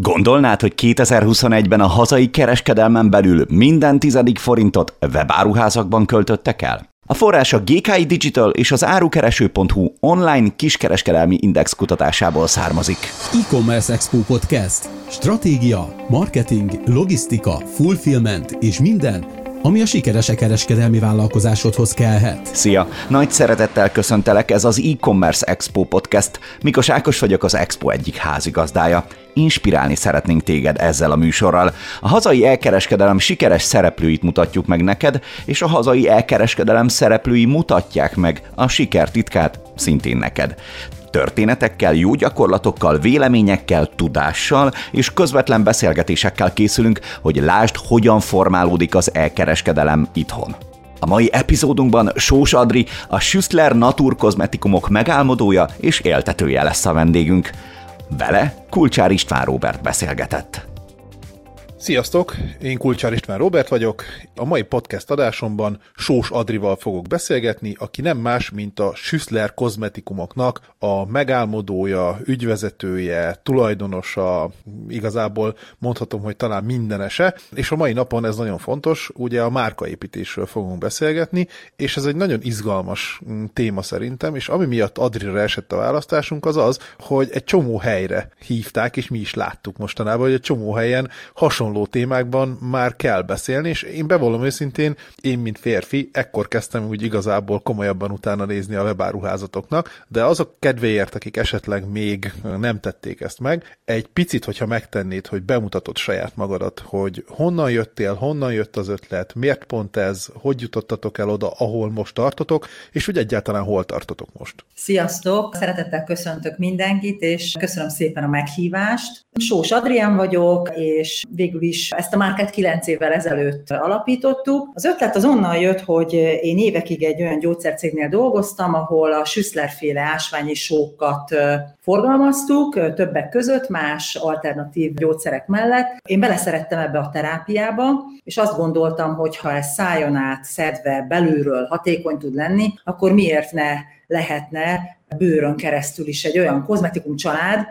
Gondolnád, hogy 2021-ben a hazai kereskedelmen belül minden tizedik forintot webáruházakban költöttek el? A forrás a GKI Digital és az árukereső.hu online kiskereskedelmi index kutatásából származik. E-Commerce Expo Podcast. Stratégia, marketing, logisztika, fulfillment és minden, ami a sikeres kereskedelmi vállalkozásodhoz kellhet. Szia! Nagy szeretettel köszöntelek, ez az e-commerce Expo podcast. Mikos Ákos vagyok, az Expo egyik házigazdája. Inspirálni szeretnénk téged ezzel a műsorral. A hazai elkereskedelem sikeres szereplőit mutatjuk meg neked, és a hazai elkereskedelem szereplői mutatják meg a siker titkát szintén neked történetekkel, jó gyakorlatokkal, véleményekkel, tudással és közvetlen beszélgetésekkel készülünk, hogy lásd, hogyan formálódik az elkereskedelem itthon. A mai epizódunkban Sós Adri, a Schüssler Natur kozmetikumok megálmodója és éltetője lesz a vendégünk. Vele Kulcsár István Robert beszélgetett. Sziasztok! Én Kulcsár István Robert vagyok. A mai podcast adásomban Sós Adrival fogok beszélgetni, aki nem más, mint a Schüssler kozmetikumoknak a megálmodója, ügyvezetője, tulajdonosa, igazából mondhatom, hogy talán mindenese, és a mai napon ez nagyon fontos, ugye a márkaépítésről fogunk beszélgetni, és ez egy nagyon izgalmas mm, téma szerintem, és ami miatt Adrira esett a választásunk az az, hogy egy csomó helyre hívták, és mi is láttuk mostanában, hogy egy csomó helyen hasonló hasonló témákban már kell beszélni, és én bevallom őszintén, én, mint férfi, ekkor kezdtem úgy igazából komolyabban utána nézni a webáruházatoknak, de azok kedvéért, akik esetleg még nem tették ezt meg, egy picit, hogyha megtennéd, hogy bemutatod saját magadat, hogy honnan jöttél, honnan jött az ötlet, miért pont ez, hogy jutottatok el oda, ahol most tartotok, és hogy egyáltalán hol tartotok most. Sziasztok! Szeretettel köszöntök mindenkit, és köszönöm szépen a meghívást. Sós Adrián vagyok, és végül is ezt a márkát kilenc évvel ezelőtt alapítottuk. Az ötlet az onnan jött, hogy én évekig egy olyan gyógyszercégnél dolgoztam, ahol a Schüssler féle ásványi sókat forgalmaztuk, többek között más alternatív gyógyszerek mellett. Én beleszerettem ebbe a terápiába, és azt gondoltam, hogy ha ez szájon át szedve belülről hatékony tud lenni, akkor miért ne lehetne bőrön keresztül is egy olyan kozmetikum család,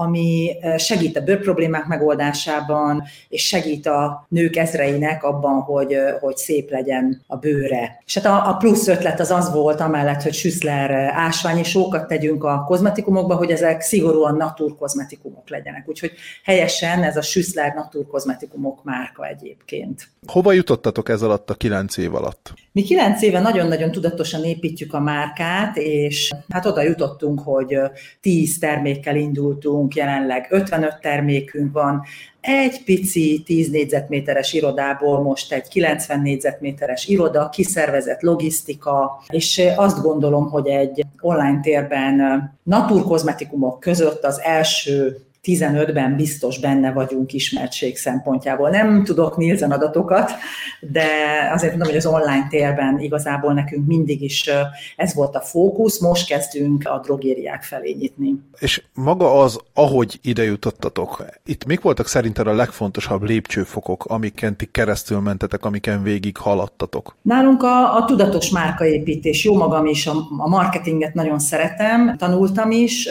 ami segít a bőrproblémák megoldásában, és segít a nők ezreinek abban, hogy, hogy szép legyen a bőre. És hát a, a plusz ötlet az az volt, amellett, hogy Schüssler ásványi sókat tegyünk a kozmetikumokba, hogy ezek szigorúan naturkozmetikumok legyenek. Úgyhogy helyesen ez a Schüssler naturkozmetikumok márka egyébként. Hova jutottatok ez alatt a kilenc év alatt? Mi kilenc éve nagyon-nagyon tudatosan építjük a márkát, és hát oda jutottunk, hogy tíz termékkel indultunk, jelenleg 55 termékünk van, egy pici 10 négyzetméteres irodából most egy 90 négyzetméteres iroda, kiszervezett logisztika, és azt gondolom, hogy egy online térben naturkozmetikumok között az első 15-ben biztos benne vagyunk ismertség szempontjából. Nem tudok Nielsen adatokat, de azért mondom, hogy az online térben igazából nekünk mindig is ez volt a fókusz, most kezdünk a drogériák felé nyitni. És maga az, ahogy ide jutottatok, itt mik voltak szerinted a legfontosabb lépcsőfokok, amiken ti keresztül mentetek, amiken végig haladtatok? Nálunk a, a tudatos márkaépítés, jó magam is, a, a marketinget nagyon szeretem, tanultam is,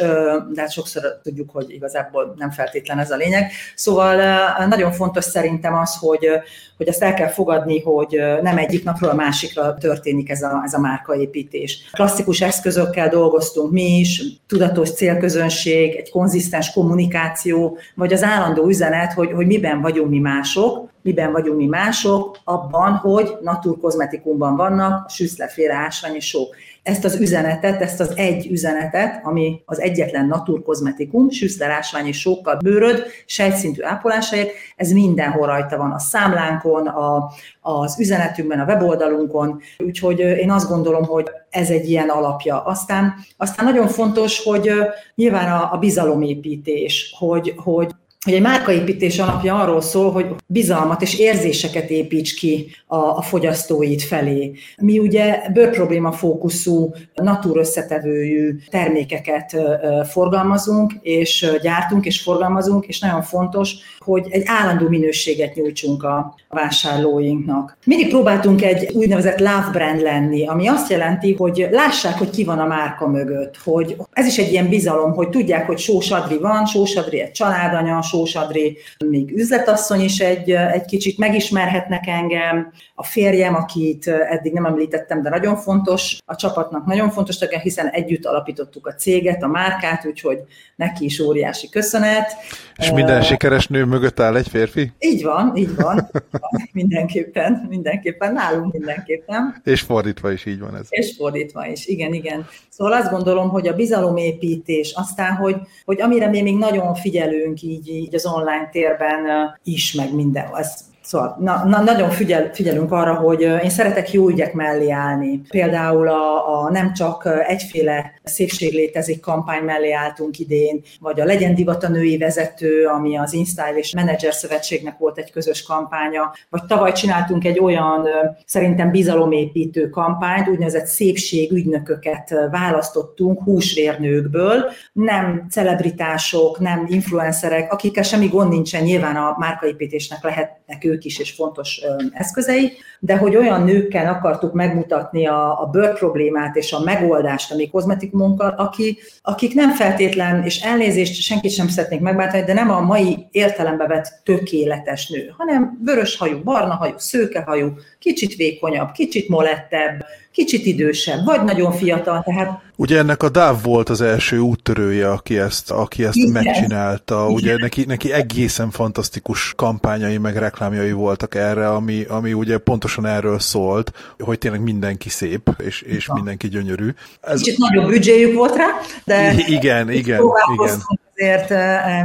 de hát sokszor tudjuk, hogy igazából nem feltétlen ez a lényeg. Szóval nagyon fontos szerintem az, hogy, hogy azt el kell fogadni, hogy nem egyik napról a másikra történik ez a, ez a márkaépítés. Klasszikus eszközökkel dolgoztunk mi is, tudatos célközönség, egy konzisztens kommunikáció, vagy az állandó üzenet, hogy, hogy miben vagyunk mi mások, miben vagyunk mi mások, abban, hogy naturkozmetikumban vannak süszleféle ásványi sók ezt az üzenetet, ezt az egy üzenetet, ami az egyetlen naturkozmetikum, süszler ásványi sókkal bőröd, sejtszintű ápolásáért, ez mindenhol rajta van a számlánkon, a, az üzenetünkben, a weboldalunkon, úgyhogy én azt gondolom, hogy ez egy ilyen alapja. Aztán, aztán nagyon fontos, hogy nyilván a, a bizalomépítés, hogy, hogy hogy egy márkaépítés alapja arról szól, hogy bizalmat és érzéseket építs ki a, a fogyasztóid felé. Mi ugye bőrprobléma fókuszú, natúr összetevőjű termékeket forgalmazunk, és gyártunk, és forgalmazunk, és nagyon fontos, hogy egy állandó minőséget nyújtsunk a vásárlóinknak. Mindig próbáltunk egy úgynevezett love brand lenni, ami azt jelenti, hogy lássák, hogy ki van a márka mögött, hogy ez is egy ilyen bizalom, hogy tudják, hogy Sós Adri van, Sós Adri egy családanya, Sós Adri, még üzletasszony is egy, egy kicsit megismerhetnek engem, a férjem, akit eddig nem említettem, de nagyon fontos, a csapatnak nagyon fontos tagja, hiszen együtt alapítottuk a céget, a márkát, úgyhogy neki is óriási köszönet. És minden sikeres nő mögött áll egy férfi? Így van, így van, mindenképpen, mindenképpen, nálunk mindenképpen. És fordítva is így van ez. És fordítva is, igen, igen. Szóval azt gondolom, hogy a bizalomépítés, aztán, hogy, hogy amire mi még nagyon figyelünk így, így az online térben is, meg minden, ez Szóval na, na, nagyon figyel, figyelünk arra, hogy én szeretek jó ügyek mellé állni. Például a, a nem csak egyféle szépség létezik kampány mellé álltunk idén, vagy a Legyen Divat a női vezető, ami az InStyle és Manager Szövetségnek volt egy közös kampánya, vagy tavaly csináltunk egy olyan szerintem bizalomépítő kampányt, úgynevezett szépségügynököket választottunk húsvérnőkből, nem celebritások, nem influencerek, akikkel semmi gond nincsen, nyilván a márkaépítésnek lehetnek ők is és fontos eszközei, de hogy olyan nőkkel akartuk megmutatni a, a bőr problémát és a megoldást a mi kozmetikumunkkal, aki, akik nem feltétlen, és elnézést senkit sem szeretnék megbántani, de nem a mai értelembe vett tökéletes nő, hanem vörös hajú, barna hajú, szőke hajú, kicsit vékonyabb, kicsit molettebb, kicsit idősebb, vagy nagyon fiatal. Tehát... Ugye ennek a Dáv volt az első úttörője, aki ezt, aki ezt Igen. megcsinálta. Igen. Ugye neki, neki egészen fantasztikus kampányai, meg reklámjai voltak erre, ami, ami ugye pontosan erről szólt, hogy tényleg mindenki szép, és, és mindenki gyönyörű. Ez... Kicsit nagyobb büdzséjük volt rá, de... Igen, igen, igen azért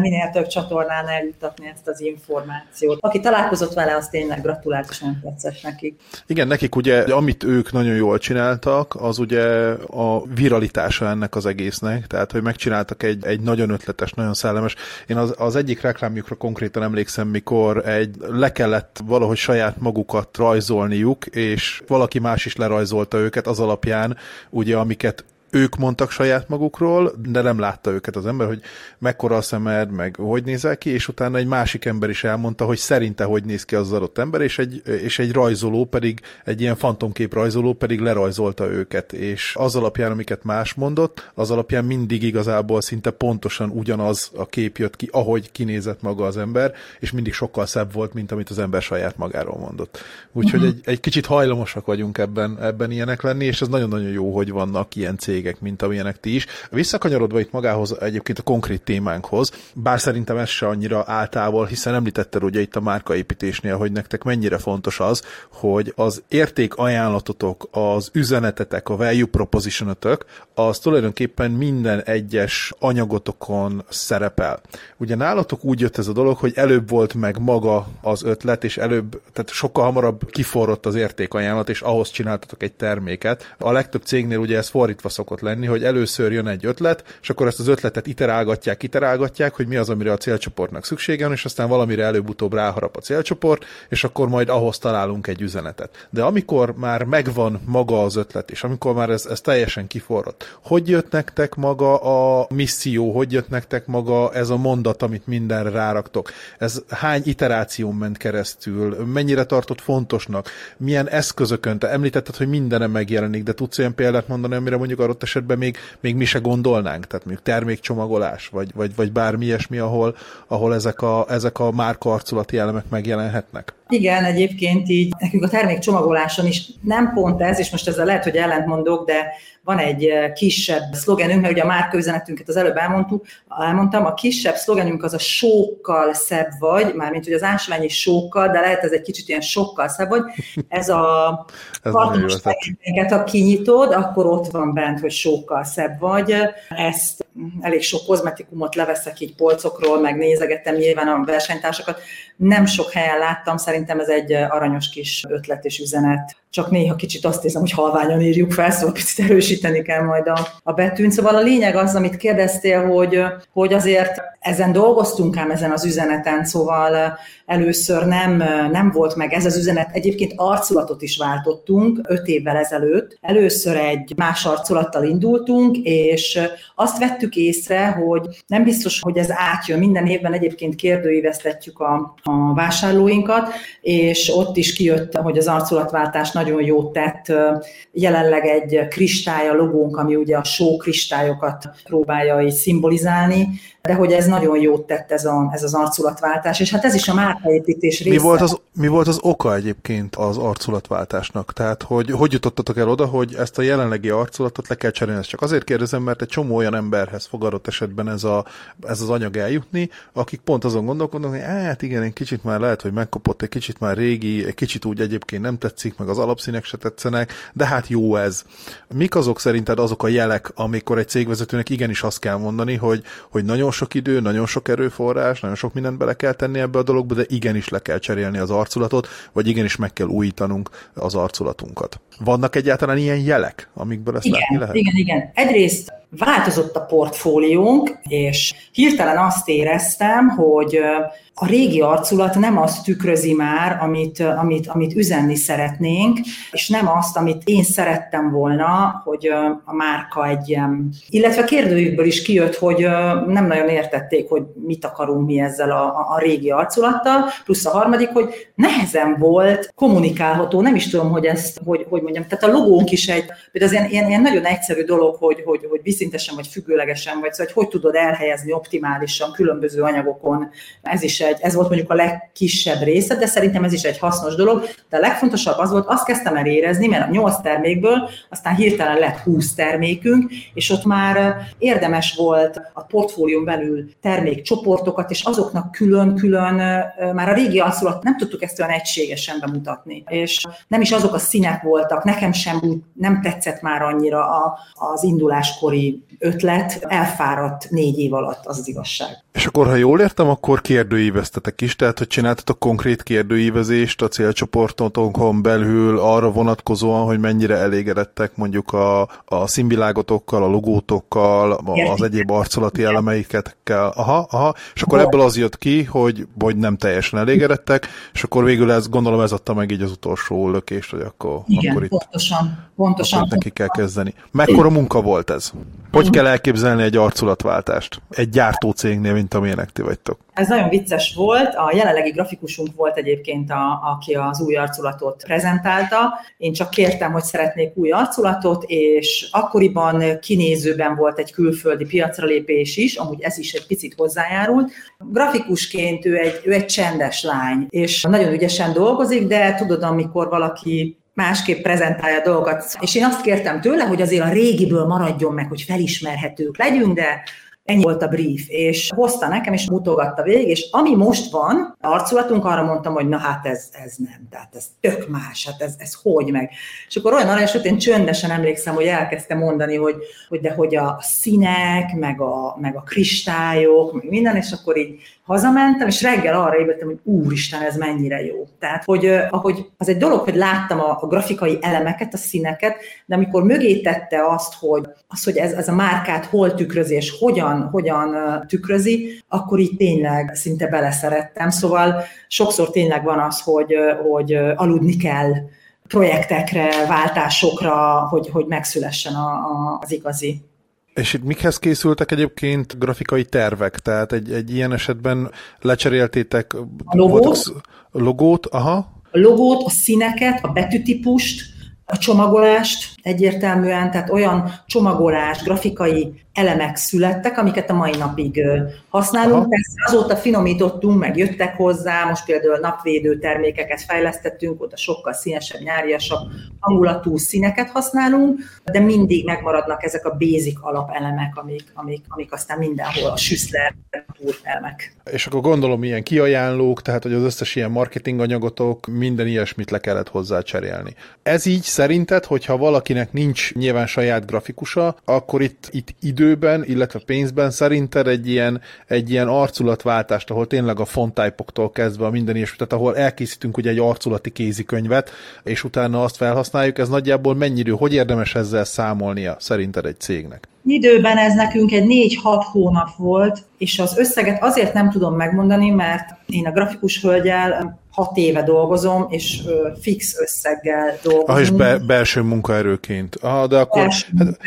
minél több csatornán eljutatni ezt az információt. Aki találkozott vele, az tényleg gratulált, és nagyon tetszett nekik. Igen, nekik ugye, amit ők nagyon jól csináltak, az ugye a viralitása ennek az egésznek, tehát, hogy megcsináltak egy, egy nagyon ötletes, nagyon szellemes. Én az, az egyik reklámjukra konkrétan emlékszem, mikor egy le kellett valahogy saját magukat rajzolniuk, és valaki más is lerajzolta őket az alapján, ugye, amiket ők mondtak saját magukról, de nem látta őket az ember, hogy mekkora a szemed, meg hogy nézel ki, és utána egy másik ember is elmondta, hogy szerinte hogy néz ki az adott ember, és egy, és egy rajzoló pedig, egy ilyen fantomkép rajzoló pedig lerajzolta őket, és az alapján, amiket más mondott, az alapján mindig igazából szinte pontosan ugyanaz a kép jött ki, ahogy kinézett maga az ember, és mindig sokkal szebb volt, mint amit az ember saját magáról mondott. Úgyhogy uh-huh. egy, egy kicsit hajlamosak vagyunk ebben, ebben ilyenek lenni, és ez nagyon-nagyon jó, hogy vannak ilyen cégek, cégek, mint amilyenek ti is. Visszakanyarodva itt magához egyébként a konkrét témánkhoz, bár szerintem ez se annyira áltávol, hiszen említetted ugye itt a márkaépítésnél, hogy nektek mennyire fontos az, hogy az érték ajánlatotok, az üzenetetek, a value propositionotok, az tulajdonképpen minden egyes anyagotokon szerepel. Ugye nálatok úgy jött ez a dolog, hogy előbb volt meg maga az ötlet, és előbb, tehát sokkal hamarabb kiforrott az értékajánlat, és ahhoz csináltatok egy terméket. A legtöbb cégnél ugye ez fordítva szokott szokott lenni, hogy először jön egy ötlet, és akkor ezt az ötletet iterálgatják, iterálgatják, hogy mi az, amire a célcsoportnak szüksége van, és aztán valamire előbb-utóbb ráharap a célcsoport, és akkor majd ahhoz találunk egy üzenetet. De amikor már megvan maga az ötlet, és amikor már ez, ez teljesen kiforrott, hogy jött nektek maga a misszió, hogy jött nektek maga ez a mondat, amit mindenre ráraktok? Ez hány iteráción ment keresztül? Mennyire tartott fontosnak? Milyen eszközökön? Te említetted, hogy mindenem megjelenik, de tudsz olyan példát mondani, amire mondjuk adott esetben még, még mi se gondolnánk, tehát mondjuk termékcsomagolás, vagy, vagy, vagy bármi ilyesmi, ahol, ahol ezek a, ezek a márka elemek megjelenhetnek. Igen, egyébként így nekünk a termékcsomagoláson is nem pont ez, és most ezzel lehet, hogy ellentmondok, de van egy eh, kisebb szlogenünk, mert ugye a márkaüzenetünket az előbb elmondtuk, elmondtam, a kisebb szlogenünk az a sokkal szebb vagy, mármint hogy az ásványi sokkal, de lehet ez egy kicsit ilyen sokkal szebb vagy. Ez a kartonos ha kinyitod, akkor ott van bent, hogy sokkal szebb vagy. Ezt elég sok kozmetikumot leveszek így polcokról, meg nézegettem nyilván a versenytársakat. Nem sok helyen láttam, szerintem ez egy aranyos kis ötlet és üzenet csak néha kicsit azt érzem, hogy halványan írjuk fel, szóval picit erősíteni kell majd a, a betűn. Szóval a lényeg az, amit kérdeztél, hogy, hogy azért ezen dolgoztunk ám ezen az üzeneten, szóval először nem, nem volt meg ez az üzenet. Egyébként arculatot is váltottunk öt évvel ezelőtt. Először egy más arculattal indultunk, és azt vettük észre, hogy nem biztos, hogy ez átjön. Minden évben egyébként kérdőíveztetjük a, a vásárlóinkat, és ott is kijött, hogy az arculatváltás nagyon jót tett. Jelenleg egy kristály a logónk, ami ugye a só kristályokat próbálja így szimbolizálni, de hogy ez nagyon jót tett ez, a, ez az arculatváltás, és hát ez is a márkaépítés része. Mi volt, az, mi volt az oka egyébként az arculatváltásnak? Tehát, hogy hogy jutottatok el oda, hogy ezt a jelenlegi arculatot le kell cserélni? Ezt csak azért kérdezem, mert egy csomó olyan emberhez fog adott esetben ez, a, ez az anyag eljutni, akik pont azon gondolkodnak, hogy hát igen, egy kicsit már lehet, hogy megkopott, egy kicsit már régi, egy kicsit úgy egyébként nem tetszik, meg az alapszínek se tetszenek, de hát jó ez. Mik azok szerinted azok a jelek, amikor egy cégvezetőnek igenis azt kell mondani, hogy, hogy nagyon sok idő, nagyon sok erőforrás, nagyon sok mindent bele kell tenni ebbe a dologba, de igenis le kell cserélni az arculatot, vagy igenis meg kell újítanunk az arculatunkat. Vannak egyáltalán ilyen jelek, amikből ezt igen, lehet? Igen, igen. Egyrészt változott a portfóliónk, és hirtelen azt éreztem, hogy a régi arculat nem azt tükrözi már, amit, amit, amit üzenni szeretnénk, és nem azt, amit én szerettem volna, hogy a márka egy. Illetve kérdőjükből is kijött, hogy nem nagyon értették, hogy mit akarunk mi ezzel a, a régi arculattal, plusz a harmadik, hogy nehezen volt kommunikálható, nem is tudom, hogy ezt, hogy, hogy mondjam, tehát a logónk is egy, például az ilyen, ilyen, ilyen nagyon egyszerű dolog, hogy, hogy, hogy viszintesen vagy függőlegesen vagy, szóval, hogy hogy tudod elhelyezni optimálisan különböző anyagokon, ez is egy, ez volt mondjuk a legkisebb része, de szerintem ez is egy hasznos dolog. De a legfontosabb az volt, azt kezdtem el érezni, mert a 8 termékből aztán hirtelen lett 20 termékünk, és ott már érdemes volt a portfólión belül termékcsoportokat, és azoknak külön-külön, már a régi alszulat nem tudtuk ezt olyan egységesen bemutatni. És nem is azok a színek voltak, nekem sem úgy nem tetszett már annyira a, az induláskori ötlet, elfáradt négy év alatt, az az igazság. És akkor, ha jól értem, akkor kérdőíveztetek is, tehát hogy csináltatok konkrét kérdőívezést a célcsoportotokon belül arra vonatkozóan, hogy mennyire elégedettek mondjuk a, a színvilágotokkal, a logótokkal, az egyéb arcolati elemeiket kell. Aha, aha, és akkor ebből az jött ki, hogy, hogy nem teljesen elégedettek, és akkor végül ez, gondolom ez adta meg így az utolsó lökést, hogy akkor, Igen, akkor itt pontosan, pontosan. Akkor neki kell kezdeni. Mekkora munka volt ez? Hogy kell elképzelni egy arculatváltást? Egy gyártócégnél, mint amilyenek ti vagytok. Ez nagyon vicces volt. A jelenlegi grafikusunk volt egyébként, a, aki az új arculatot prezentálta. Én csak kértem, hogy szeretnék új arculatot, és akkoriban kinézőben volt egy külföldi piacra lépés is, amúgy ez is egy picit hozzájárult. Grafikusként ő egy, ő egy csendes lány, és nagyon ügyesen dolgozik, de tudod, amikor valaki másképp prezentálja a dolgokat. És én azt kértem tőle, hogy azért a régiből maradjon meg, hogy felismerhetők legyünk, de Ennyi volt a brief, és hozta nekem, és mutogatta végig, és ami most van, arculatunk, arra mondtam, hogy na hát ez, ez nem, tehát ez tök más, hát ez, ez hogy meg. És akkor olyan aranyos, hogy én csöndesen emlékszem, hogy elkezdte mondani, hogy, hogy de hogy a színek, meg a, meg a kristályok, meg minden, és akkor így hazamentem, és reggel arra ébredtem, hogy úristen, ez mennyire jó. Tehát, hogy ahogy az egy dolog, hogy láttam a, a grafikai elemeket, a színeket, de amikor mögé tette azt, hogy, az, hogy ez, ez a márkát hol tükrözi, és hogyan, hogyan tükrözi, akkor így tényleg szinte beleszerettem. Szóval sokszor tényleg van az, hogy, hogy aludni kell projektekre, váltásokra, hogy, hogy megszülessen a, a, az igazi és itt mikhez készültek egyébként grafikai tervek? Tehát egy, egy ilyen esetben lecseréltétek a logót, logót aha. a logót, a színeket, a betűtípust, a csomagolást egyértelműen, tehát olyan csomagolás, grafikai elemek születtek, amiket a mai napig használunk. Aha. Persze azóta finomítottunk, meg jöttek hozzá, most például napvédő termékeket fejlesztettünk, oda sokkal színesebb, nyáriasabb hangulatú színeket használunk, de mindig megmaradnak ezek a basic alapelemek, amik, amik, amik aztán mindenhol a süszler elemek. És akkor gondolom ilyen kiajánlók, tehát hogy az összes ilyen marketing anyagotok, minden ilyesmit le kellett hozzá cserélni. Ez így szerinted, hogyha valakinek nincs nyilván saját grafikusa, akkor itt, itt idő időben, illetve pénzben szerinted egy ilyen, egy ilyen arculatváltást, ahol tényleg a fontájpoktól kezdve a minden ilyesmi, tehát ahol elkészítünk ugye egy arculati kézikönyvet, és utána azt felhasználjuk, ez nagyjából mennyi idő, hogy érdemes ezzel számolnia szerinted egy cégnek? Időben ez nekünk egy 4-6 hónap volt, és az összeget azért nem tudom megmondani, mert én a grafikus hölgyel hat éve dolgozom, és fix összeggel dolgozom. Ah, és be, belső munkaerőként. Ah, de akkor... Belső hát,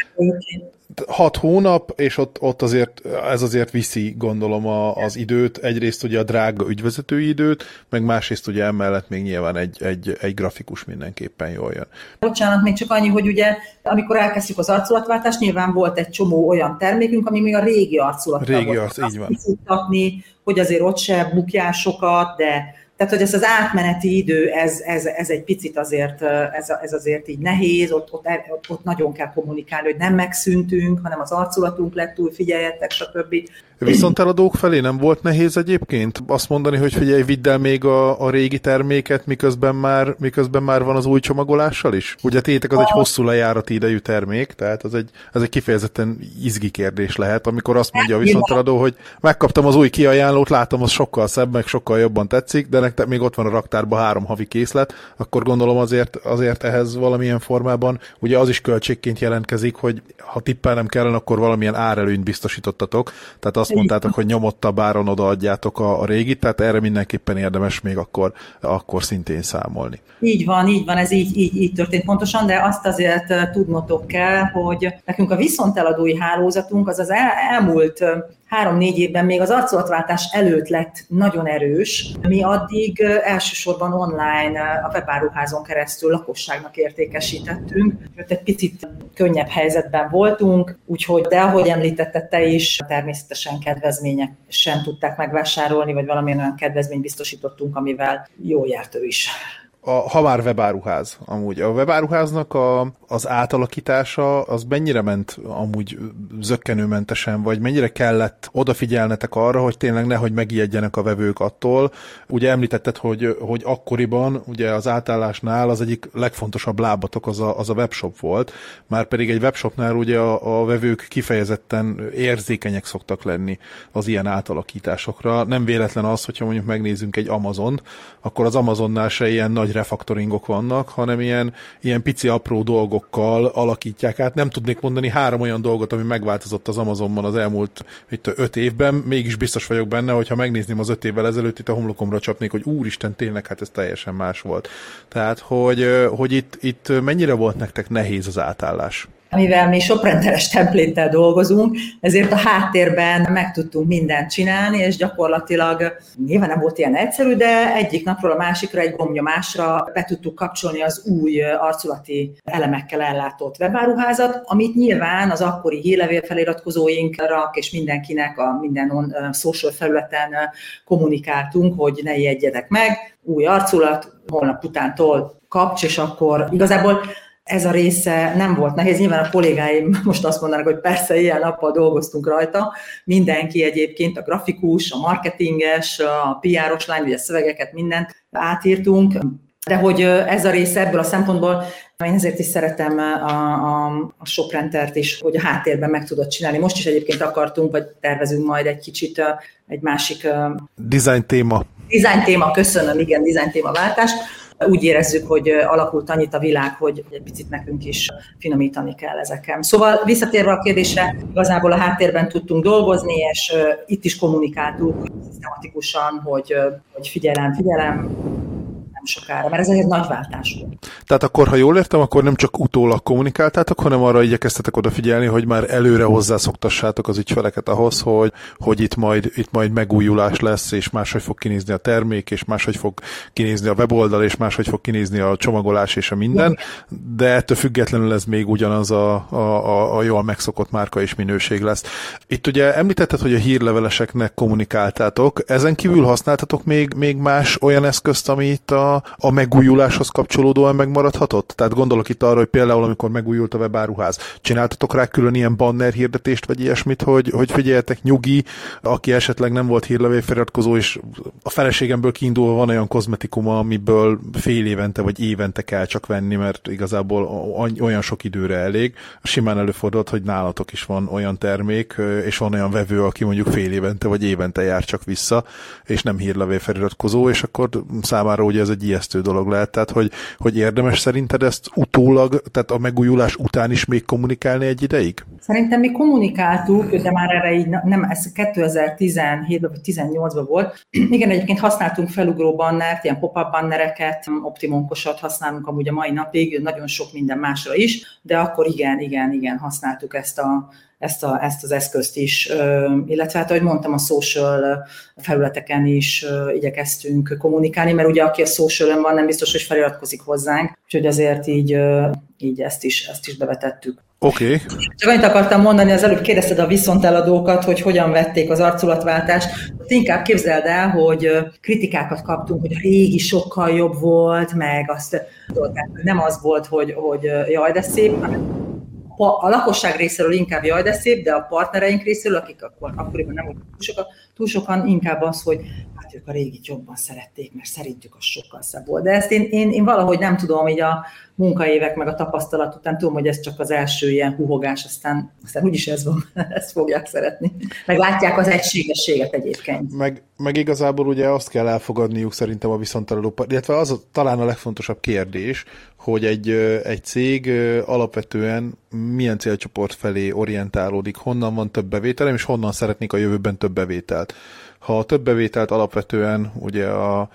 hat hónap, és ott, ott azért, ez azért viszi, gondolom, a, az időt. Egyrészt ugye a drága ügyvezetői időt, meg másrészt ugye emellett még nyilván egy, egy, egy grafikus mindenképpen jól jön. Bocsánat, még csak annyi, hogy ugye amikor elkezdjük az arculatváltást, nyilván volt egy csomó olyan termékünk, ami még a régi arculatra régi arc, így van. hogy azért ott se bukjál sokat, de tehát, hogy ez az átmeneti idő, ez, ez, ez egy picit azért, ez, ez azért így nehéz, ott, ott, ott, ott nagyon kell kommunikálni, hogy nem megszűntünk, hanem az arculatunk lett túl, figyeljetek, stb. Viszont eladók felé nem volt nehéz egyébként azt mondani, hogy figyelj, vidd el még a, a régi terméket, miközben már, miközben már van az új csomagolással is? Ugye tétek az egy hosszú lejárati idejű termék, tehát az egy, ez egy kifejezetten izgi kérdés lehet, amikor azt mondja a viszonteladó, hogy megkaptam az új kiajánlót, látom, az sokkal szebb, meg sokkal jobban tetszik, de nektek még ott van a raktárban három havi készlet, akkor gondolom azért, azért ehhez valamilyen formában, ugye az is költségként jelentkezik, hogy ha tippelnem kellene, akkor valamilyen árelőnyt biztosítottatok, tehát azt mondtátok, hogy nyomottabb áron odaadjátok a, a régit, tehát erre mindenképpen érdemes még akkor, akkor szintén számolni. Így van, így van, ez így, így, így történt pontosan, de azt azért tudnotok kell, hogy nekünk a viszonteladói hálózatunk az az el, elmúlt három-négy évben még az arculatváltás előtt lett nagyon erős. Mi addig elsősorban online a webáruházon keresztül lakosságnak értékesítettünk. Ott egy picit könnyebb helyzetben voltunk, úgyhogy, de ahogy említette te is, természetesen kedvezmények sem tudták megvásárolni, vagy valamilyen olyan kedvezményt biztosítottunk, amivel jól járt ő is a, ha már webáruház, amúgy. A webáruháznak a, az átalakítása, az mennyire ment amúgy zöggenőmentesen, vagy mennyire kellett odafigyelnetek arra, hogy tényleg nehogy megijedjenek a vevők attól. Ugye említetted, hogy, hogy akkoriban, ugye az átállásnál az egyik legfontosabb lábatok az a, az a webshop volt, már pedig egy webshopnál ugye a, a vevők kifejezetten érzékenyek szoktak lenni az ilyen átalakításokra. Nem véletlen az, hogyha mondjuk megnézzünk egy Amazon, akkor az Amazonnál se ilyen nagy refaktoringok vannak, hanem ilyen, ilyen pici apró dolgokkal alakítják át. Nem tudnék mondani három olyan dolgot, ami megváltozott az Amazonban az elmúlt itt öt évben, mégis biztos vagyok benne, hogy ha megnézném az öt évvel ezelőtt, itt a homlokomra csapnék, hogy úristen, tényleg, hát ez teljesen más volt. Tehát, hogy, hogy itt, itt mennyire volt nektek nehéz az átállás? Mivel mi soprenderes templéttel dolgozunk, ezért a háttérben meg tudtunk mindent csinálni, és gyakorlatilag nyilván nem volt ilyen egyszerű, de egyik napról a másikra egy gombnyomásra be tudtuk kapcsolni az új arculati elemekkel ellátott webáruházat, amit nyilván az akkori hírlevél feliratkozóinkra és mindenkinek a minden social felületen kommunikáltunk, hogy ne ijedjetek meg, új arculat, holnap utántól kapcs, és akkor igazából ez a része nem volt nehéz. Nyilván a kollégáim most azt mondanak, hogy persze ilyen nappal dolgoztunk rajta, mindenki egyébként, a grafikus, a marketinges, a PR-os lány, ugye szövegeket, mindent átírtunk, de hogy ez a része ebből a szempontból, én ezért is szeretem a, a, a shoprentert is, hogy a háttérben meg tudod csinálni. Most is egyébként akartunk, vagy tervezünk majd egy kicsit egy másik... Design téma. Design téma, köszönöm, igen, design téma váltás úgy érezzük, hogy alakult annyit a világ, hogy egy picit nekünk is finomítani kell ezeken. Szóval visszatérve a kérdésre, igazából a háttérben tudtunk dolgozni, és itt is kommunikáltuk szisztematikusan, hogy, hogy figyelem, figyelem, sokára, mert ez egy nagy váltás volt. Tehát akkor, ha jól értem, akkor nem csak utólag kommunikáltátok, hanem arra igyekeztetek odafigyelni, hogy már előre hozzászoktassátok az ügyfeleket ahhoz, hogy, hogy itt, majd, itt majd megújulás lesz, és máshogy fog kinézni a termék, és máshogy fog kinézni a weboldal, és máshogy fog kinézni a csomagolás és a minden, de ettől függetlenül ez még ugyanaz a, a, a, a jól megszokott márka és minőség lesz. Itt ugye említetted, hogy a hírleveleseknek kommunikáltátok, ezen kívül használtatok még, még más olyan eszközt, ami itt a, a, megújuláshoz kapcsolódóan megmaradhatott? Tehát gondolok itt arra, hogy például amikor megújult a webáruház, csináltatok rá külön ilyen banner hirdetést, vagy ilyesmit, hogy, hogy figyeljetek, nyugi, aki esetleg nem volt hírlevél feliratkozó, és a feleségemből kiindulva van olyan kozmetikuma, amiből fél évente vagy évente kell csak venni, mert igazából olyan sok időre elég. Simán előfordult, hogy nálatok is van olyan termék, és van olyan vevő, aki mondjuk fél évente vagy évente jár csak vissza, és nem hírlevél feliratkozó, és akkor számára ugye ez egy ijesztő dolog lehet, tehát hogy, hogy érdemes szerinted ezt utólag, tehát a megújulás után is még kommunikálni egy ideig? Szerintem mi kommunikáltuk, de már erre így nem, ez 2017-ben vagy 18-ban volt. Igen, egyébként használtunk felugró bannert, ilyen pop-up bannereket, optimunkosat használunk amúgy a mai napig, nagyon sok minden másra is, de akkor igen, igen, igen, használtuk ezt a, ezt, a, ezt az eszközt is, illetve hát, ahogy mondtam, a social felületeken is igyekeztünk kommunikálni, mert ugye aki a social van, nem biztos, hogy feliratkozik hozzánk, úgyhogy azért így, így ezt, is, ezt is bevetettük. Oké. Okay. Csak annyit akartam mondani, az előbb kérdezted a viszonteladókat, hogy hogyan vették az arculatváltást. Inkább képzeld el, hogy kritikákat kaptunk, hogy a régi sokkal jobb volt, meg azt nem az volt, hogy, hogy jaj, de szép, a lakosság részéről inkább jaj, de szép, de a partnereink részéről, akik akkor, akkoriban nem voltak túl sokan, túl sokan, inkább az, hogy hát ők a régit jobban szerették, mert szerintük az sokkal szebb volt. De ezt én, én, én valahogy nem tudom, így a munkaévek meg a tapasztalat után tudom, hogy ez csak az első ilyen huhogás, aztán, aztán úgyis ez van, ezt fogják szeretni. Meg látják az egységességet egyébként. Meg, meg igazából ugye azt kell elfogadniuk szerintem a viszontaláló, illetve az a, talán a legfontosabb kérdés, hogy egy, egy cég alapvetően milyen célcsoport felé orientálódik, honnan van több bevételem, és honnan szeretnék a jövőben több bevételt. Ha a több bevételt alapvetően ugye a,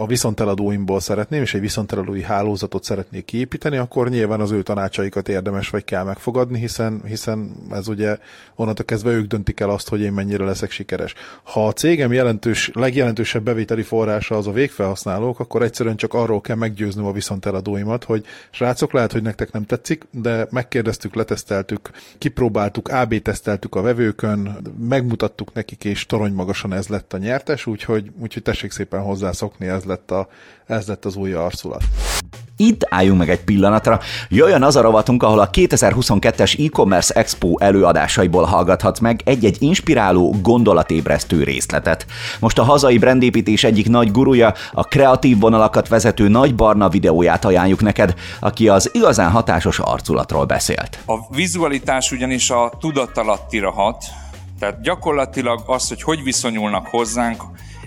a viszonteladóimból szeretném, és egy viszonteladói hálózatot szeretnék kiépíteni, akkor nyilván az ő tanácsaikat érdemes vagy kell megfogadni, hiszen, hiszen ez ugye onnantól kezdve ők döntik el azt, hogy én mennyire leszek sikeres. Ha a cégem jelentős, legjelentősebb bevételi forrása az a végfelhasználók, akkor egyszerűen csak arról kell meggyőznöm a viszonteladóimat, hogy srácok, lehet, hogy nektek nem tetszik, de megkérdeztük, leteszteltük, kipróbáltuk, AB teszteltük a vevőkön, megmutattuk nekik, és torony magasan ez lett a nyertes, úgyhogy, úgyhogy tessék szépen hozzászokni, ez lett, a, ez lett az új arculat. Itt álljunk meg egy pillanatra, jöjjön az a rovatunk, ahol a 2022-es e-commerce expo előadásaiból hallgathatsz meg egy-egy inspiráló, gondolatébresztő részletet. Most a hazai brandépítés egyik nagy gurúja, a kreatív vonalakat vezető Nagy Barna videóját ajánljuk neked, aki az igazán hatásos arculatról beszélt. A vizualitás ugyanis a tudatalattira hat, tehát gyakorlatilag az, hogy hogy viszonyulnak hozzánk,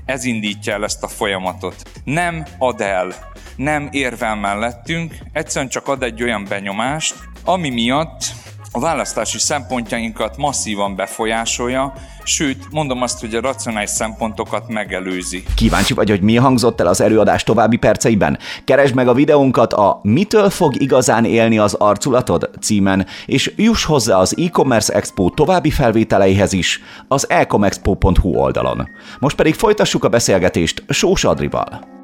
ez indítja el ezt a folyamatot. Nem ad el, nem érvel mellettünk, egyszerűen csak ad egy olyan benyomást, ami miatt a választási szempontjainkat masszívan befolyásolja, sőt, mondom azt, hogy a racionális szempontokat megelőzi. Kíváncsi vagy, hogy mi hangzott el az előadás további perceiben? Keresd meg a videónkat a Mitől fog igazán élni az arculatod címen, és juss hozzá az e-commerce expo további felvételeihez is az ecomexpo.hu oldalon. Most pedig folytassuk a beszélgetést Sós Adrival.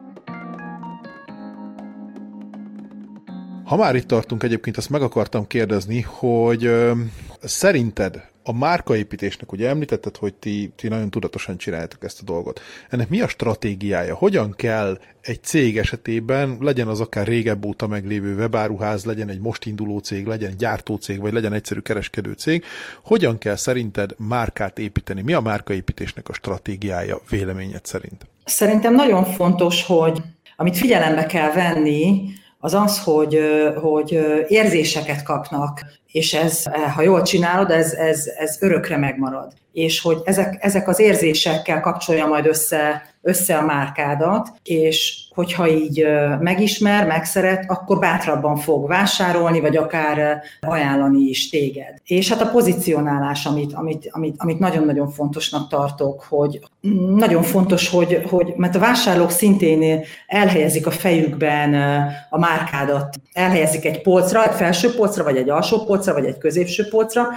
Ha már itt tartunk egyébként, azt meg akartam kérdezni, hogy szerinted a márkaépítésnek, ugye említetted, hogy ti, ti nagyon tudatosan csináljátok ezt a dolgot. Ennek mi a stratégiája? Hogyan kell egy cég esetében, legyen az akár régebb óta meglévő webáruház, legyen egy most induló cég, legyen egy gyártócég, vagy legyen egyszerű kereskedő cég, hogyan kell szerinted márkát építeni? Mi a márkaépítésnek a stratégiája véleményed szerint? Szerintem nagyon fontos, hogy amit figyelembe kell venni, az az, hogy, hogy érzéseket kapnak, és ez, ha jól csinálod, ez, ez, ez örökre megmarad. És hogy ezek, ezek az érzésekkel kapcsolja majd össze, össze a márkádat, és hogyha így megismer, megszeret, akkor bátrabban fog vásárolni, vagy akár ajánlani is téged. És hát a pozicionálás, amit, amit, amit, amit nagyon-nagyon fontosnak tartok, hogy nagyon fontos, hogy, hogy mert a vásárlók szintén elhelyezik a fejükben a márkádat, elhelyezik egy polcra, egy felső polcra, vagy egy alsó polcra, vagy egy középső polcra,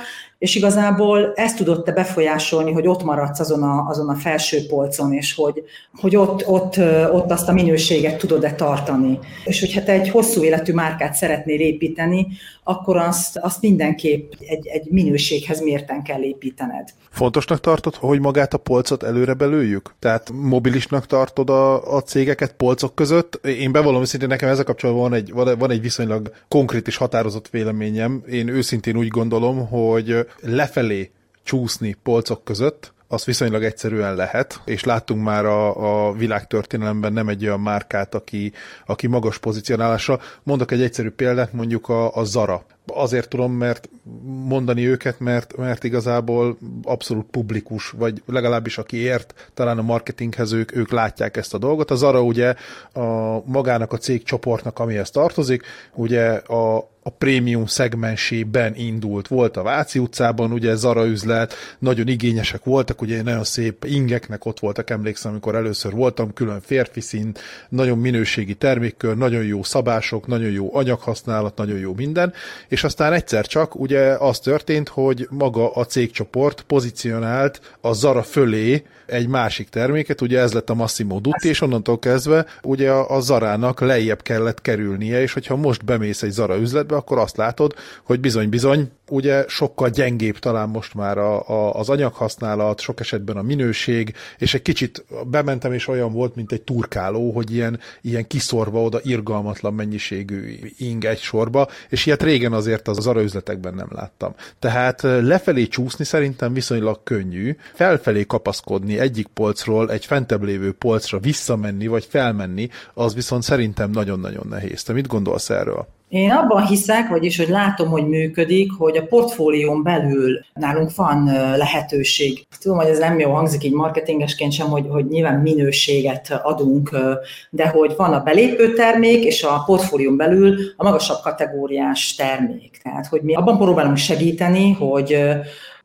és igazából ezt tudott te befolyásolni, hogy ott maradsz azon a, azon a felső polcon, és hogy, hogy ott, ott, ott azt a minőséget tudod-e tartani. És hogyha te egy hosszú életű márkát szeretnél építeni, akkor azt, azt mindenképp egy, egy minőséghez mérten kell építened. Fontosnak tartod, hogy magát a polcot előre belőjük? Tehát mobilisnak tartod a, a cégeket polcok között? Én bevallom szintén nekem ezzel kapcsolatban van egy, van egy viszonylag konkrét és határozott véleményem. Én őszintén úgy gondolom, hogy lefelé csúszni polcok között, az viszonylag egyszerűen lehet, és láttunk már a, a világtörténelemben nem egy olyan márkát, aki, aki magas pozícionálása. Mondok egy egyszerű példát, mondjuk a, a Zara. Azért tudom mert mondani őket, mert, mert igazából abszolút publikus, vagy legalábbis aki ért, talán a marketinghez ők, ők látják ezt a dolgot. Az arra ugye a magának a cégcsoportnak, amihez tartozik, ugye a, a prémium szegmensében indult. Volt a Váci utcában, ugye Zara üzlet, nagyon igényesek voltak, ugye nagyon szép ingeknek ott voltak, emlékszem, amikor először voltam, külön férfi szín, nagyon minőségi termékkör, nagyon jó szabások, nagyon jó anyaghasználat, nagyon jó minden, és aztán egyszer csak ugye az történt, hogy maga a cégcsoport pozícionált a Zara fölé egy másik terméket, ugye ez lett a Massimo Dutti, és onnantól kezdve ugye a, a Zarának lejjebb kellett kerülnie, és hogyha most bemész egy Zara üzletbe, akkor azt látod, hogy bizony-bizony ugye sokkal gyengébb talán most már a, a, az anyaghasználat, sok esetben a minőség, és egy kicsit bementem, és olyan volt, mint egy turkáló, hogy ilyen, ilyen kiszorva oda irgalmatlan mennyiségű ing egy sorba, és ilyet régen azért az Zara üzletekben nem láttam. Tehát lefelé csúszni szerintem viszonylag könnyű, felfelé kapaszkodni egyik polcról egy fentebb lévő polcra visszamenni, vagy felmenni, az viszont szerintem nagyon-nagyon nehéz. Te mit gondolsz erről? Én abban hiszek, vagyis, hogy látom, hogy működik, hogy a portfólión belül nálunk van lehetőség. Tudom, hogy ez nem jó hangzik így marketingesként sem, hogy, hogy nyilván minőséget adunk, de hogy van a belépő termék, és a portfólión belül a magasabb kategóriás termék. Tehát, hogy mi abban próbálunk segíteni, hogy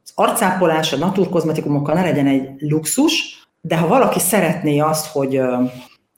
az arcápolás a naturkozmetikumokkal ne legyen egy luxus, de ha valaki szeretné azt, hogy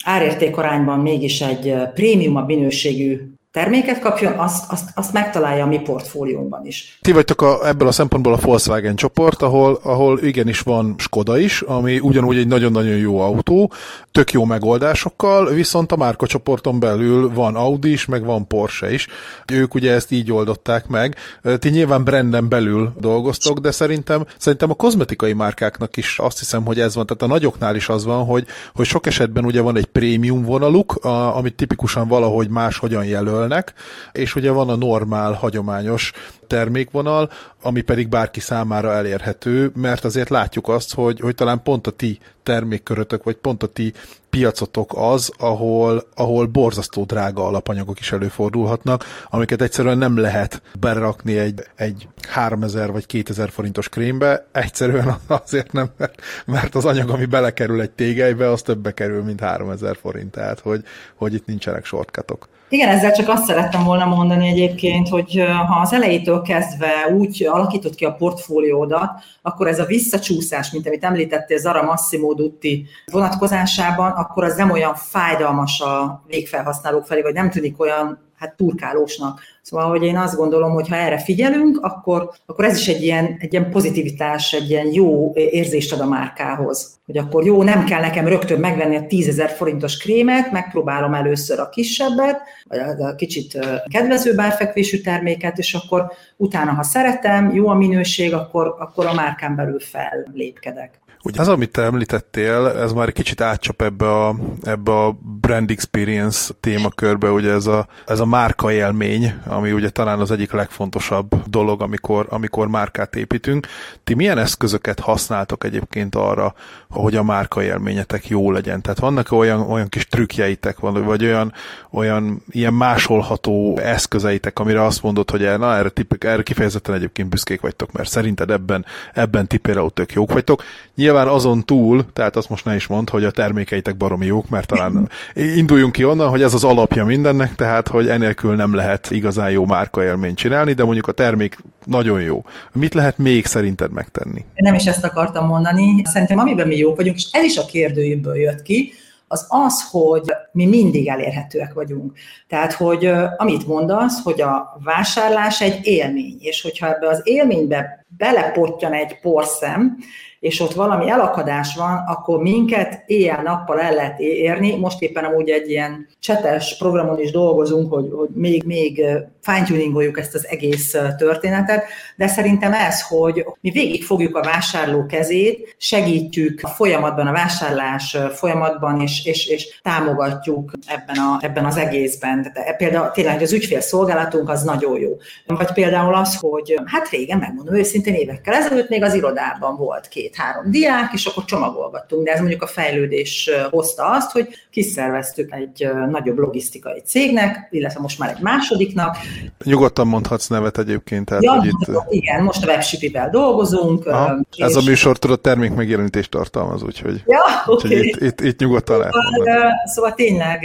árértékarányban mégis egy prémiumabb minőségű terméket kapjon, azt, azt, azt megtalálja a mi portfóliónkban is. Ti vagytok a, ebből a szempontból a Volkswagen csoport, ahol, ahol igenis van Skoda is, ami ugyanúgy egy nagyon-nagyon jó autó, tök jó megoldásokkal, viszont a márka csoporton belül van Audi is, meg van Porsche is. Ők ugye ezt így oldották meg. Ti nyilván branden belül dolgoztok, de szerintem, szerintem a kozmetikai márkáknak is azt hiszem, hogy ez van. Tehát a nagyoknál is az van, hogy, hogy sok esetben ugye van egy prémium vonaluk, a, amit tipikusan valahogy máshogyan jelöl jelölnek, és ugye van a normál, hagyományos termékvonal, ami pedig bárki számára elérhető, mert azért látjuk azt, hogy, hogy talán pont a ti termékkörötök, vagy pont a ti piacotok az, ahol, ahol borzasztó drága alapanyagok is előfordulhatnak, amiket egyszerűen nem lehet berakni egy, egy 3000 vagy 2000 forintos krémbe, egyszerűen azért nem, mert, mert az anyag, ami belekerül egy tégelybe, az többe kerül, mint 3000 forint, tehát hogy, hogy itt nincsenek shortcutok. Igen, ezzel csak azt szerettem volna mondani egyébként, hogy ha az elejétől kezdve úgy alakított ki a portfóliódat, akkor ez a visszacsúszás, mint amit említettél Zara Massimo Dutti vonatkozásában, akkor az nem olyan fájdalmas a végfelhasználók felé, vagy nem tűnik olyan hát turkálósnak. Szóval, hogy én azt gondolom, hogy ha erre figyelünk, akkor, akkor ez is egy ilyen, egy ilyen pozitivitás, egy ilyen jó érzést ad a márkához. Hogy akkor jó, nem kell nekem rögtön megvenni a 10 forintos krémet, megpróbálom először a kisebbet, vagy a kicsit kedvezőbb árfekvésű terméket, és akkor utána, ha szeretem, jó a minőség, akkor, akkor a márkán belül fellépkedek. Ugye az, amit te említettél, ez már egy kicsit átcsap ebbe a, ebbe a brand experience témakörbe, ugye ez a, ez a márka élmény, ami ugye talán az egyik legfontosabb dolog, amikor, amikor márkát építünk. Ti milyen eszközöket használtok egyébként arra, hogy a márka élményetek jó legyen? Tehát vannak olyan, olyan kis trükkjeitek, vagy olyan, olyan ilyen másolható eszközeitek, amire azt mondod, hogy na, erre, tipik, erre kifejezetten egyébként büszkék vagytok, mert szerinted ebben, ebben ti tök jók vagytok. Nyilván azon túl, tehát azt most ne is mond, hogy a termékeitek baromi jók, mert talán induljunk ki onnan, hogy ez az alapja mindennek, tehát hogy enélkül nem lehet igazán jó márkaélményt csinálni, de mondjuk a termék nagyon jó. Mit lehet még szerinted megtenni? Nem is ezt akartam mondani. Szerintem amiben mi jók vagyunk, és ez is a kérdőjéből jött ki, az az, hogy mi mindig elérhetőek vagyunk. Tehát, hogy amit mondasz, hogy a vásárlás egy élmény, és hogyha ebbe az élménybe belepottyan egy porszem, és ott valami elakadás van, akkor minket éjjel-nappal el lehet érni. Most éppen amúgy egy ilyen csetes programon is dolgozunk, hogy, hogy még, még fine-tuningoljuk ezt az egész történetet, de szerintem ez, hogy mi végig fogjuk a vásárló kezét, segítjük a folyamatban, a vásárlás folyamatban, és, és, és támogatjuk ebben, a, ebben az egészben. Tehát e, például tényleg az ügyfél szolgálatunk az nagyon jó. Vagy például az, hogy hát régen, megmondom őszintén, évekkel ezelőtt még az irodában volt két-három diák, és akkor csomagolgattunk, de ez mondjuk a fejlődés hozta azt, hogy kiszerveztük egy nagyobb logisztikai cégnek, illetve most már egy másodiknak. Nyugodtan mondhatsz nevet egyébként. Tehát, ja, hogy itt... Igen, most a webshipivel dolgozunk. Aha, és... Ez a műsor tudod termék megjelenítést tartalmaz, úgyhogy, ja, úgyhogy okay. itt, itt, itt nyugodtan szóval, szóval tényleg,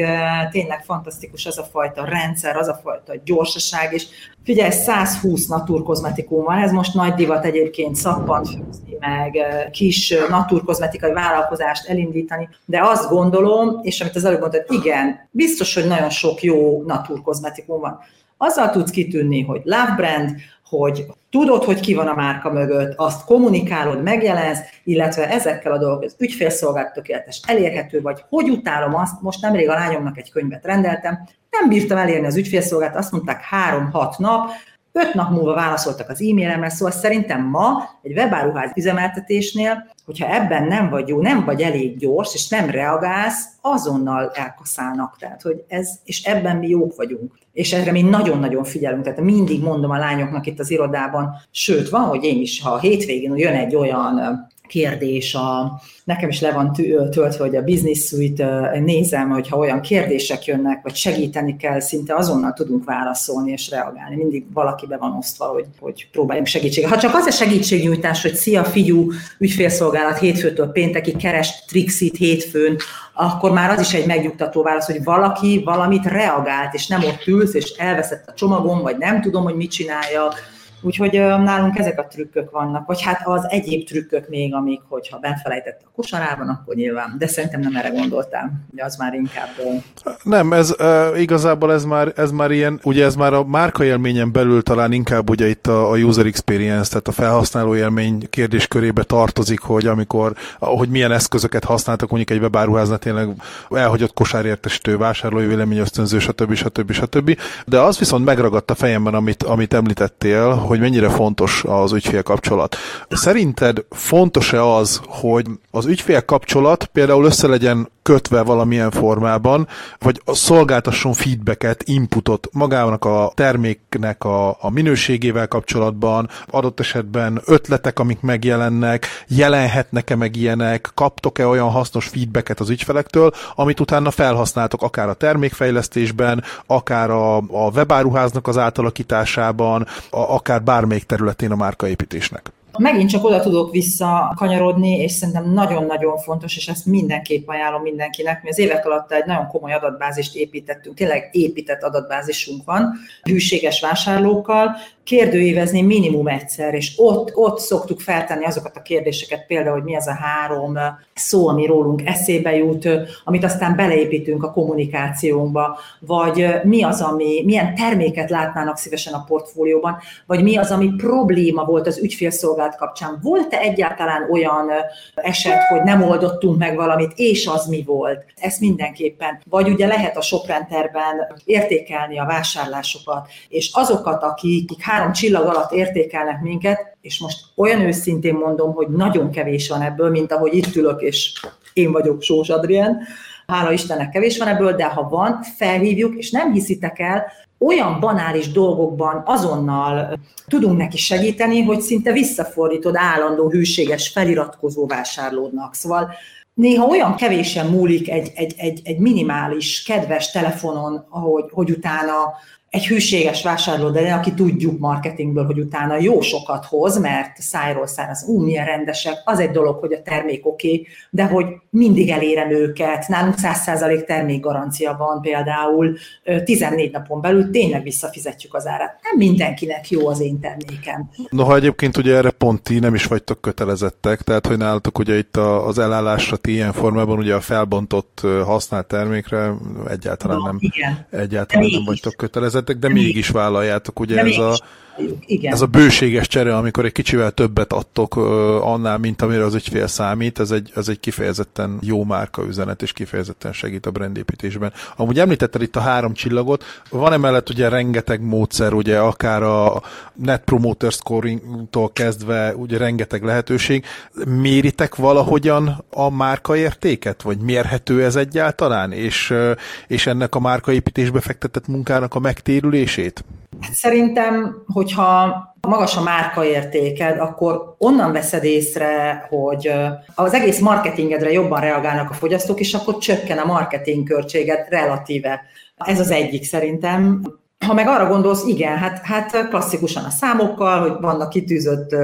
tényleg fantasztikus az a fajta rendszer, az a fajta gyorsaság, és Figyelj, 120 naturkozmetikum van, ez most nagy divat egyébként szappant főzni, meg kis naturkozmetikai vállalkozást elindítani, de azt gondolom, és amit az előbb mondtad, igen, biztos, hogy nagyon sok jó naturkozmetikum van. Azzal tudsz kitűnni, hogy love brand, hogy tudod, hogy ki van a márka mögött, azt kommunikálod, megjelensz, illetve ezekkel a dolgok, az ügyfélszolgálat tökéletes, elérhető vagy, hogy utálom azt, most nemrég a lányomnak egy könyvet rendeltem, nem bírtam elérni az ügyfélszolgálat, azt mondták három-hat nap, öt nap múlva válaszoltak az e-mailemre, szóval szerintem ma egy webáruház üzemeltetésnél, hogyha ebben nem vagy jó, nem vagy elég gyors, és nem reagálsz, azonnal elkaszálnak. Tehát, hogy ez, és ebben mi jók vagyunk. És erre mi nagyon-nagyon figyelünk. Tehát mindig mondom a lányoknak itt az irodában, sőt, van, hogy én is, ha a hétvégén jön egy olyan kérdés, a, nekem is le van töltve, hogy a Business Suite nézem, hogyha olyan kérdések jönnek, vagy segíteni kell, szinte azonnal tudunk válaszolni és reagálni. Mindig valaki be van osztva, hogy, hogy próbáljunk segítséget. Ha csak az a segítségnyújtás, hogy szia figyú, ügyfélszolgálat hétfőtől péntekig keres Trixit hétfőn, akkor már az is egy megnyugtató válasz, hogy valaki valamit reagált, és nem ott ülsz, és elveszett a csomagom, vagy nem tudom, hogy mit csináljak, Úgyhogy nálunk ezek a trükkök vannak, vagy hát az egyéb trükkök még, amik, hogyha benfelejtett a kosarában, akkor nyilván, de szerintem nem erre gondoltál, ugye az már inkább... Nem, ez igazából ez már, ez már ilyen, ugye ez már a márka élményen belül talán inkább ugye itt a, a user experience, tehát a felhasználó élmény kérdéskörébe tartozik, hogy amikor, hogy milyen eszközöket használtak mondjuk egy webáruháznál tényleg elhagyott kosárértesítő, vásárlói vélemény ösztönző, stb. stb. stb. De az viszont megragadt a fejemben, amit, amit említettél, hogy mennyire fontos az ügyfél kapcsolat. Szerinted fontos-e az, hogy az ügyfél kapcsolat például össze legyen kötve valamilyen formában, vagy szolgáltasson feedbacket, inputot magának a terméknek a, a minőségével kapcsolatban, adott esetben ötletek, amik megjelennek, jelenhetnek-e meg ilyenek, kaptok-e olyan hasznos feedbacket az ügyfelektől, amit utána felhasználtok akár a termékfejlesztésben, akár a, a webáruháznak az átalakításában, a, akár bármelyik területén a márkaépítésnek. Megint csak oda tudok visszakanyarodni, és szerintem nagyon-nagyon fontos, és ezt mindenképp ajánlom mindenkinek. Mi az évek alatt egy nagyon komoly adatbázist építettünk, tényleg épített adatbázisunk van, hűséges vásárlókkal, kérdőívezni minimum egyszer, és ott, ott szoktuk feltenni azokat a kérdéseket, például, hogy mi az a három szó, ami rólunk eszébe jut, amit aztán beleépítünk a kommunikációnkba, vagy mi az, ami, milyen terméket látnának szívesen a portfólióban, vagy mi az, ami probléma volt az ügyfélszolgálat kapcsán. Volt-e egyáltalán olyan eset, hogy nem oldottunk meg valamit, és az mi volt? Ez mindenképpen. Vagy ugye lehet a shoprenterben értékelni a vásárlásokat, és azokat, akik három csillag alatt értékelnek minket, és most olyan őszintén mondom, hogy nagyon kevés van ebből, mint ahogy itt ülök, és én vagyok Sós Adrien, hála Istennek kevés van ebből, de ha van, felhívjuk, és nem hiszitek el, olyan banális dolgokban azonnal tudunk neki segíteni, hogy szinte visszafordítod állandó hűséges feliratkozó vásárlódnak. Szóval néha olyan kevésen múlik egy, egy, egy, egy minimális, kedves telefonon, ahogy, hogy utána egy hűséges vásárló, de aki tudjuk marketingből, hogy utána jó sokat hoz, mert szájról az ú, milyen rendesek, az egy dolog, hogy a termék oké, okay, de hogy mindig elérem őket, nálunk 100% termékgarancia van például, 14 napon belül tényleg visszafizetjük az árat. Nem mindenkinek jó az én termékem. Noha egyébként ugye erre pont ti nem is vagytok kötelezettek, tehát hogy nálatok ugye itt az elállásra ti ilyen formában ugye a felbontott használt termékre egyáltalán Na, nem, igen. egyáltalán nem vagytok kötelezettek vezettek, de mégis vállaljátok, ugye de ez a, igen. ez a bőséges csere, amikor egy kicsivel többet adtok annál, mint amire az ügyfél számít, ez egy, ez egy kifejezetten jó márka üzenet, és kifejezetten segít a brandépítésben. Amúgy említetted itt a három csillagot, van emellett ugye rengeteg módszer, ugye akár a Net Promoter Scoring-tól kezdve ugye rengeteg lehetőség. Méritek valahogyan a márkaértéket, vagy mérhető ez egyáltalán, és, és ennek a márkaépítésbe fektetett munkának a megtérülését? Hát szerintem, hogyha magas a márkaértéked, akkor onnan veszed észre, hogy az egész marketingedre jobban reagálnak a fogyasztók, és akkor csökken a marketing költséged relatíve. Ez az egyik szerintem. Ha meg arra gondolsz, igen, hát, hát klasszikusan a számokkal, hogy vannak kitűzött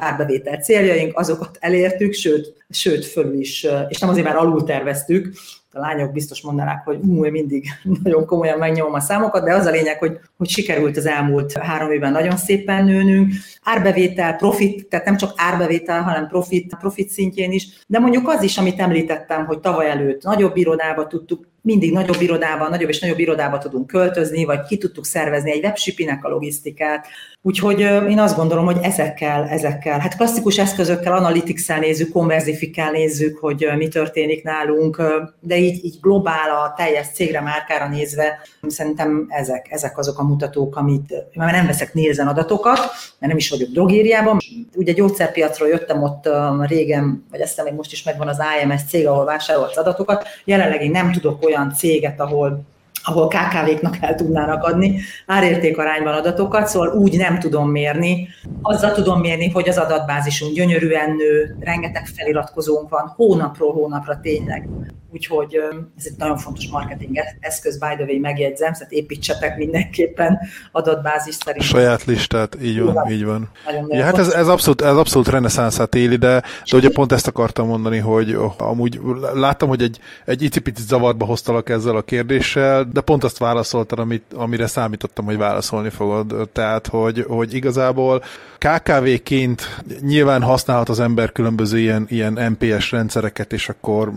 árbevétel céljaink, azokat elértük, sőt, sőt föl is, és nem azért, mert alul terveztük, a lányok biztos mondanák, hogy ú, én mindig nagyon komolyan megnyomom a számokat, de az a lényeg, hogy, hogy sikerült az elmúlt három évben nagyon szépen nőnünk. Árbevétel, profit, tehát nem csak árbevétel, hanem profit, profit szintjén is, de mondjuk az is, amit említettem, hogy tavaly előtt nagyobb irodába tudtuk mindig nagyobb irodában, nagyobb és nagyobb irodába tudunk költözni, vagy ki tudtuk szervezni egy webshipinek a logisztikát. Úgyhogy én azt gondolom, hogy ezekkel, ezekkel, hát klasszikus eszközökkel, analytics nézzük, konverzifikkel nézzük, hogy mi történik nálunk, de így, így globál a teljes cégre, márkára nézve, szerintem ezek, ezek azok a mutatók, amit, mert nem veszek Nielsen adatokat, mert nem is vagyok drogériában. Ugye gyógyszerpiacról jöttem ott régen, vagy ezt még most is megvan az IMS cég, ahol vásárolt adatokat. Jelenleg én nem tudok olyan céget, ahol ahol KKV-knak el tudnának adni árértékarányban adatokat, szóval úgy nem tudom mérni. Azzal tudom mérni, hogy az adatbázisunk gyönyörűen nő, rengeteg feliratkozónk van, hónapról hónapra tényleg. Úgyhogy ez egy nagyon fontos marketing eszköz, by the way, megjegyzem, tehát építsetek mindenképpen adatbázis szerint. Saját listát, így van, Igen. így van. Ja, hát ez, ez abszolút, ez abszolút reneszánszát éli, de, de ugye pont ezt akartam mondani, hogy amúgy láttam, hogy egy, egy icipicit zavarba hoztalak ezzel a kérdéssel, de pont azt válaszoltad, amit, amire számítottam, hogy válaszolni fogod. Tehát, hogy, hogy igazából KKV-ként nyilván használhat az ember különböző ilyen, ilyen MPS rendszereket, és akkor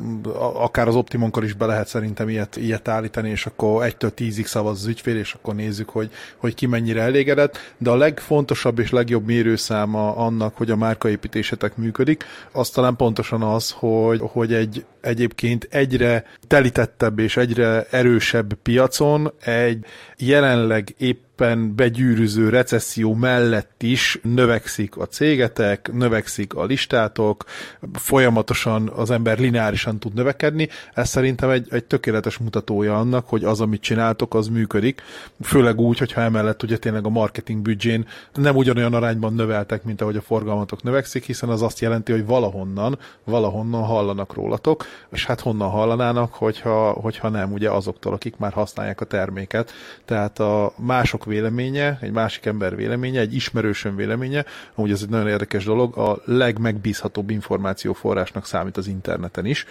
akár az Optimonkor is be lehet szerintem ilyet, ilyet állítani, és akkor 1-től 10-ig szavaz az ügyfél, és akkor nézzük, hogy, hogy ki mennyire elégedett. De a legfontosabb és legjobb mérőszáma annak, hogy a márkaépítésetek működik, az talán pontosan az, hogy, hogy egy egyébként egyre telítettebb és egyre erősebb piacon egy jelenleg épp éppen begyűrűző recesszió mellett is növekszik a cégetek, növekszik a listátok, folyamatosan az ember lineárisan tud növekedni. Ez szerintem egy, egy tökéletes mutatója annak, hogy az, amit csináltok, az működik. Főleg úgy, hogyha emellett ugye tényleg a marketing büdzsén nem ugyanolyan arányban növeltek, mint ahogy a forgalmatok növekszik, hiszen az azt jelenti, hogy valahonnan, valahonnan hallanak rólatok, és hát honnan hallanának, hogyha, hogyha nem ugye azoktól, akik már használják a terméket. Tehát a mások véleménye, egy másik ember véleménye, egy ismerősön véleménye, amúgy ez egy nagyon érdekes dolog, a legmegbízhatóbb információforrásnak számít az interneten is.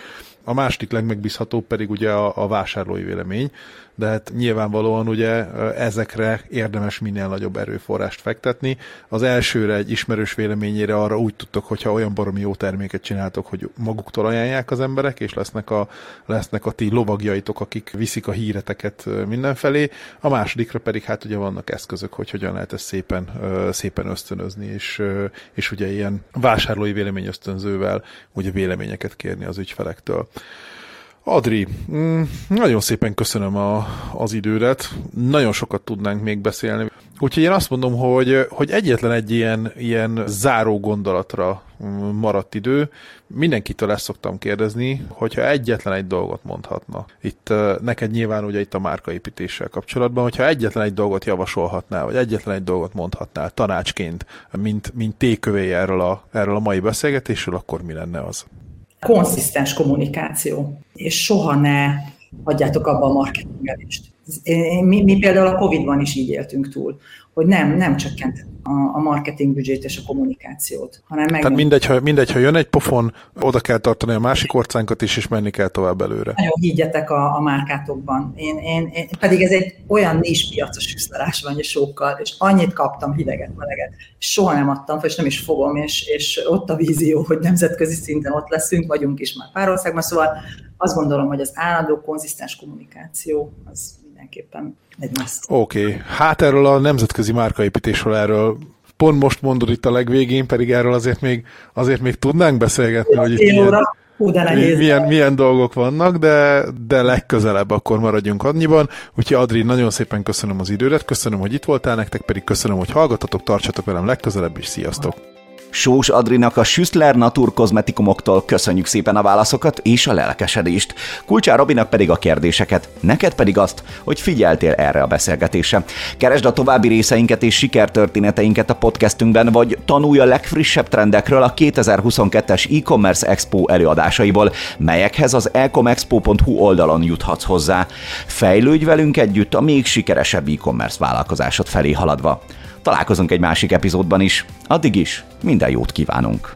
A második legmegbízhatóbb pedig ugye a, a vásárlói vélemény, de hát nyilvánvalóan ugye ezekre érdemes minél nagyobb erőforrást fektetni. Az elsőre egy ismerős véleményére arra úgy tudtok, hogyha olyan baromi jó terméket csináltok, hogy maguktól ajánlják az emberek, és lesznek a, lesznek a ti lovagjaitok, akik viszik a híreteket mindenfelé. A másodikra pedig hát ugye vannak eszközök, hogy hogyan lehet ezt szépen, szépen ösztönözni, és, és ugye ilyen vásárlói vélemény ösztönzővel ugye véleményeket kérni az ügyfelektől. Adri, mm, nagyon szépen köszönöm a, az idődet, nagyon sokat tudnánk még beszélni. Úgyhogy én azt mondom, hogy, hogy egyetlen egy ilyen, ilyen záró gondolatra mm, maradt idő. Mindenkitől ezt szoktam kérdezni, hogyha egyetlen egy dolgot mondhatna. Itt neked nyilván ugye itt a márkaépítéssel kapcsolatban, hogyha egyetlen egy dolgot javasolhatnál, vagy egyetlen egy dolgot mondhatnál tanácsként, mint, mint tékövé erről a, erről a mai beszélgetésről, akkor mi lenne az? Konszisztens kommunikáció, és soha ne hagyjátok abba a marketingelést. Mi, mi például a Covid-ban is így éltünk túl, hogy nem, nem csökkent a, a marketing büdzsét és a kommunikációt, hanem meg. Tehát mindegy ha, mindegy, ha jön egy pofon, oda kell tartani a másik orcánkat is, és menni kell tovább előre. Nagyon higgyetek a, a márkátokban. Én, én, én, pedig ez egy olyan nincs piacos üszlelás van, és sokkal, és annyit kaptam hideget, meleget, soha nem adtam és nem is fogom, és, és ott a vízió, hogy nemzetközi szinten ott leszünk, vagyunk is már pár országban, szóval azt gondolom, hogy az állandó, konzisztens kommunikáció az mindenképpen egy must. Oké, okay. hát erről a nemzetközi márkaépítésről erről pont most mondod itt a legvégén, pedig erről azért még, azért még tudnánk beszélgetni, hogy itt milyen, Hú, de milyen, milyen dolgok vannak, de, de legközelebb akkor maradjunk annyiban. Úgyhogy Adri, nagyon szépen köszönöm az idődet, köszönöm, hogy itt voltál, nektek pedig köszönöm, hogy hallgatatok, tartsatok velem legközelebb, és sziasztok! Sós Adrinak a Schüssler Natur kozmetikumoktól köszönjük szépen a válaszokat és a lelkesedést. Kulcsár Robinak pedig a kérdéseket, neked pedig azt, hogy figyeltél erre a beszélgetésre. Keresd a további részeinket és sikertörténeteinket a podcastünkben, vagy tanulj a legfrissebb trendekről a 2022-es e-commerce expo előadásaiból, melyekhez az ecomexpo.hu oldalon juthatsz hozzá. Fejlődj velünk együtt a még sikeresebb e-commerce vállalkozásod felé haladva. Találkozunk egy másik epizódban is. Addig is minden jót kívánunk!